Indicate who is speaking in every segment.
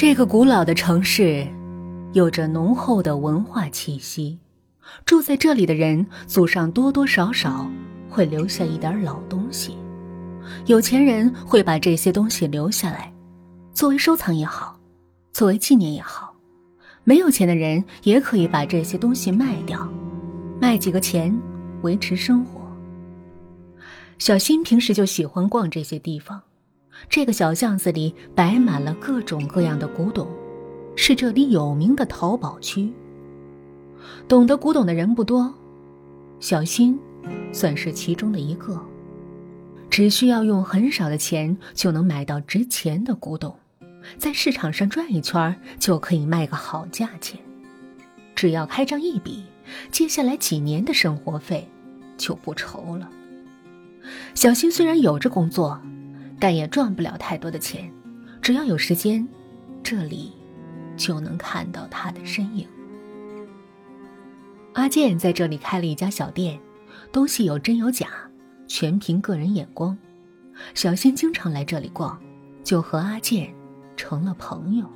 Speaker 1: 这个古老的城市，有着浓厚的文化气息。住在这里的人，祖上多多少少会留下一点老东西。有钱人会把这些东西留下来，作为收藏也好，作为纪念也好。没有钱的人也可以把这些东西卖掉，卖几个钱，维持生活。小新平时就喜欢逛这些地方。这个小巷子里摆满了各种各样的古董，是这里有名的淘宝区。懂得古董的人不多，小新算是其中的一个。只需要用很少的钱就能买到值钱的古董，在市场上转一圈就可以卖个好价钱。只要开张一笔，接下来几年的生活费就不愁了。小新虽然有着工作。但也赚不了太多的钱，只要有时间，这里就能看到他的身影。阿健在这里开了一家小店，东西有真有假，全凭个人眼光。小新经常来这里逛，就和阿健成了朋友。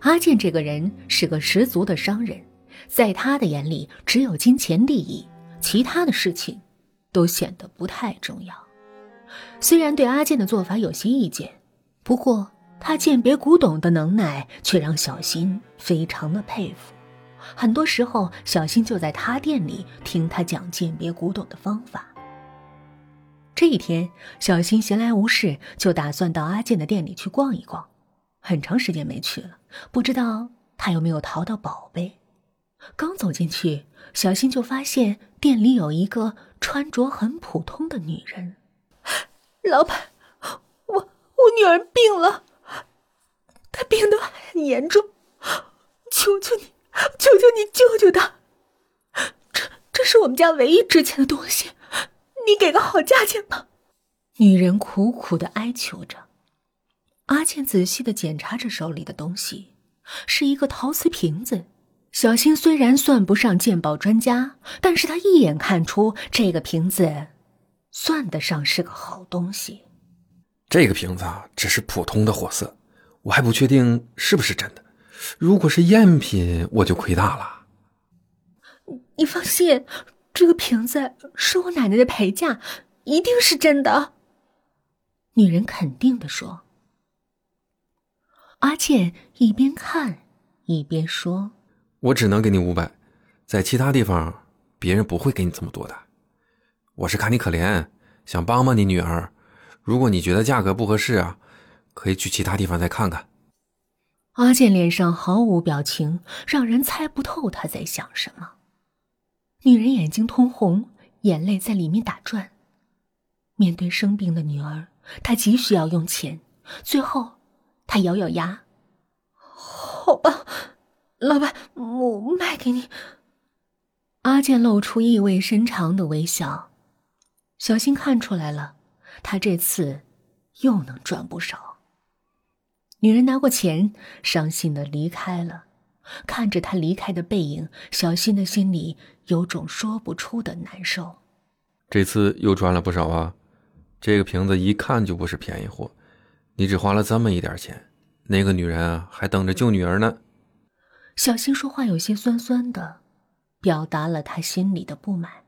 Speaker 1: 阿健这个人是个十足的商人，在他的眼里，只有金钱利益，其他的事情都显得不太重要。虽然对阿健的做法有些意见，不过他鉴别古董的能耐却让小新非常的佩服。很多时候，小新就在他店里听他讲鉴别古董的方法。这一天，小新闲来无事，就打算到阿健的店里去逛一逛。很长时间没去了，不知道他有没有淘到宝贝。刚走进去，小新就发现店里有一个穿着很普通的女人。
Speaker 2: 老板，我我女儿病了，她病得很严重，求求你，求求你救救她！这这是我们家唯一值钱的东西，你给个好价钱吧！
Speaker 1: 女人苦苦的哀求着。阿倩仔细的检查着手里的东西，是一个陶瓷瓶子。小新虽然算不上鉴宝专家，但是他一眼看出这个瓶子。算得上是个好东西。
Speaker 3: 这个瓶子啊，只是普通的货色，我还不确定是不是真的。如果是赝品，我就亏大了。
Speaker 2: 你放心，这个瓶子是我奶奶的陪嫁，一定是真的。
Speaker 1: 女人肯定的说。阿健一边看一边说：“
Speaker 3: 我只能给你五百，在其他地方，别人不会给你这么多的。”我是看你可怜，想帮帮你女儿。如果你觉得价格不合适啊，可以去其他地方再看看。
Speaker 1: 阿健脸上毫无表情，让人猜不透他在想什么。女人眼睛通红，眼泪在里面打转。面对生病的女儿，她急需要用钱。最后，她咬咬牙：“
Speaker 2: 好吧，老板，我卖给你。”
Speaker 1: 阿健露出意味深长的微笑。小新看出来了，他这次又能赚不少。女人拿过钱，伤心的离开了。看着他离开的背影，小新的心里有种说不出的难受。
Speaker 3: 这次又赚了不少啊！这个瓶子一看就不是便宜货，你只花了这么一点钱，那个女人啊还等着救女儿呢。
Speaker 1: 小新说话有些酸酸的，表达了他心里的不满。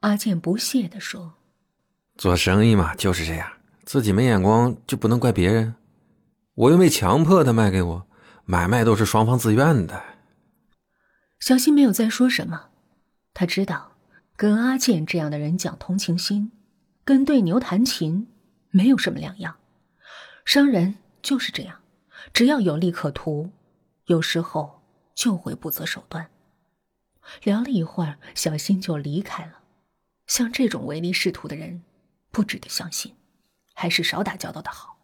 Speaker 1: 阿健不屑地说：“
Speaker 3: 做生意嘛，就是这样，自己没眼光就不能怪别人。我又没强迫他卖给我，买卖都是双方自愿的。”
Speaker 1: 小新没有再说什么，他知道，跟阿健这样的人讲同情心，跟对牛弹琴没有什么两样。商人就是这样，只要有利可图，有时候就会不择手段。聊了一会儿，小新就离开了。像这种唯利是图的人，不值得相信，还是少打交道的好。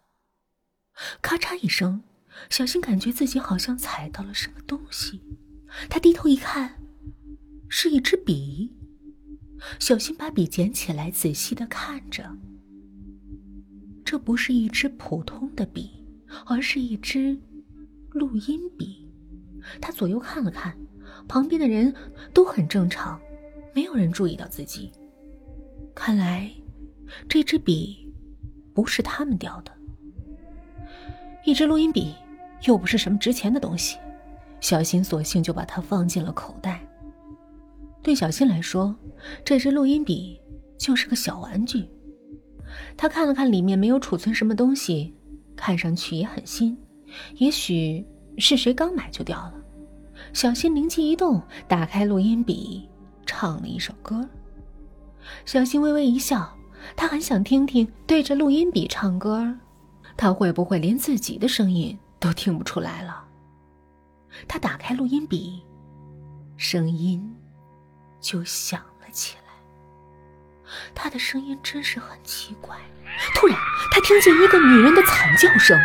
Speaker 1: 咔嚓一声，小新感觉自己好像踩到了什么东西，他低头一看，是一支笔。小新把笔捡起来，仔细的看着。这不是一支普通的笔，而是一支录音笔。他左右看了看，旁边的人都很正常，没有人注意到自己。看来，这支笔不是他们掉的。一支录音笔又不是什么值钱的东西，小新索性就把它放进了口袋。对小新来说，这支录音笔就是个小玩具。他看了看里面没有储存什么东西，看上去也很新，也许是谁刚买就掉了。小新灵机一动，打开录音笔，唱了一首歌。小新微微一笑，他很想听听对着录音笔唱歌，他会不会连自己的声音都听不出来了？他打开录音笔，声音就响了起来。他的声音真是很奇怪。突然，他听见一个女人的惨叫声，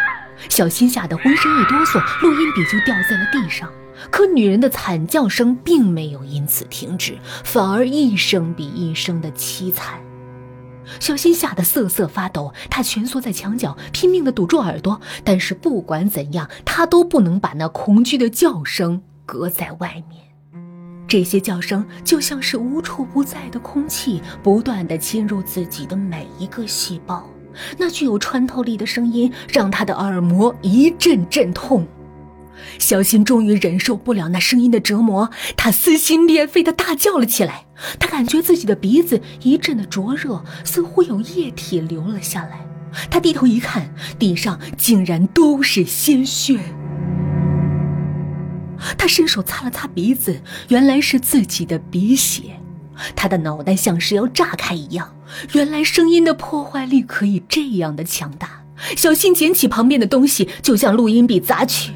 Speaker 1: 小新吓得浑身一哆嗦，录音笔就掉在了地上。可女人的惨叫声并没有因此停止，反而一声比一声的凄惨。小新吓得瑟瑟发抖，他蜷缩在墙角，拼命的堵住耳朵。但是不管怎样，他都不能把那恐惧的叫声隔在外面。这些叫声就像是无处不在的空气，不断的侵入自己的每一个细胞。那具有穿透力的声音让他的耳膜一阵阵痛。小新终于忍受不了那声音的折磨，他撕心裂肺的大叫了起来。他感觉自己的鼻子一阵的灼热，似乎有液体流了下来。他低头一看，地上竟然都是鲜血。他伸手擦了擦鼻子，原来是自己的鼻血。他的脑袋像是要炸开一样，原来声音的破坏力可以这样的强大。小新捡起旁边的东西，就向录音笔砸去。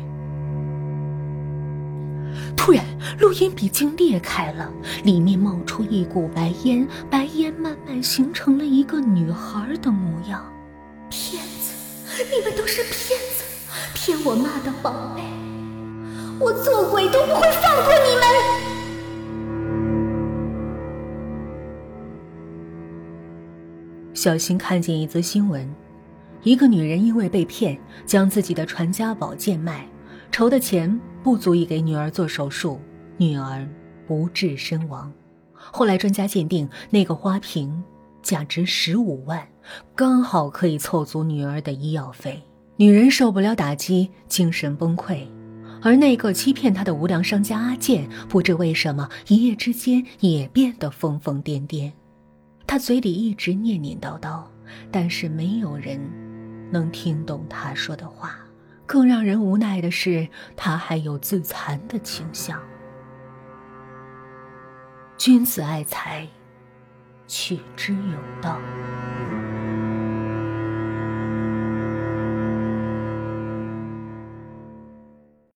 Speaker 1: 突然，录音笔竟裂开了，里面冒出一股白烟，白烟慢慢形成了一个女孩的模样。骗子，你们都是骗子，骗我妈的宝贝。我做鬼都不会放过你们！小新看见一则新闻：一个女人因为被骗，将自己的传家宝贱卖，筹的钱不足以给女儿做手术，女儿不治身亡。后来专家鉴定，那个花瓶价值十五万，刚好可以凑足女儿的医药费。女人受不了打击，精神崩溃。而那个欺骗他的无良商家阿健，不知为什么一夜之间也变得疯疯癫癫。他嘴里一直念念叨叨，但是没有人能听懂他说的话。更让人无奈的是，他还有自残的倾向。君子爱财，取之有道。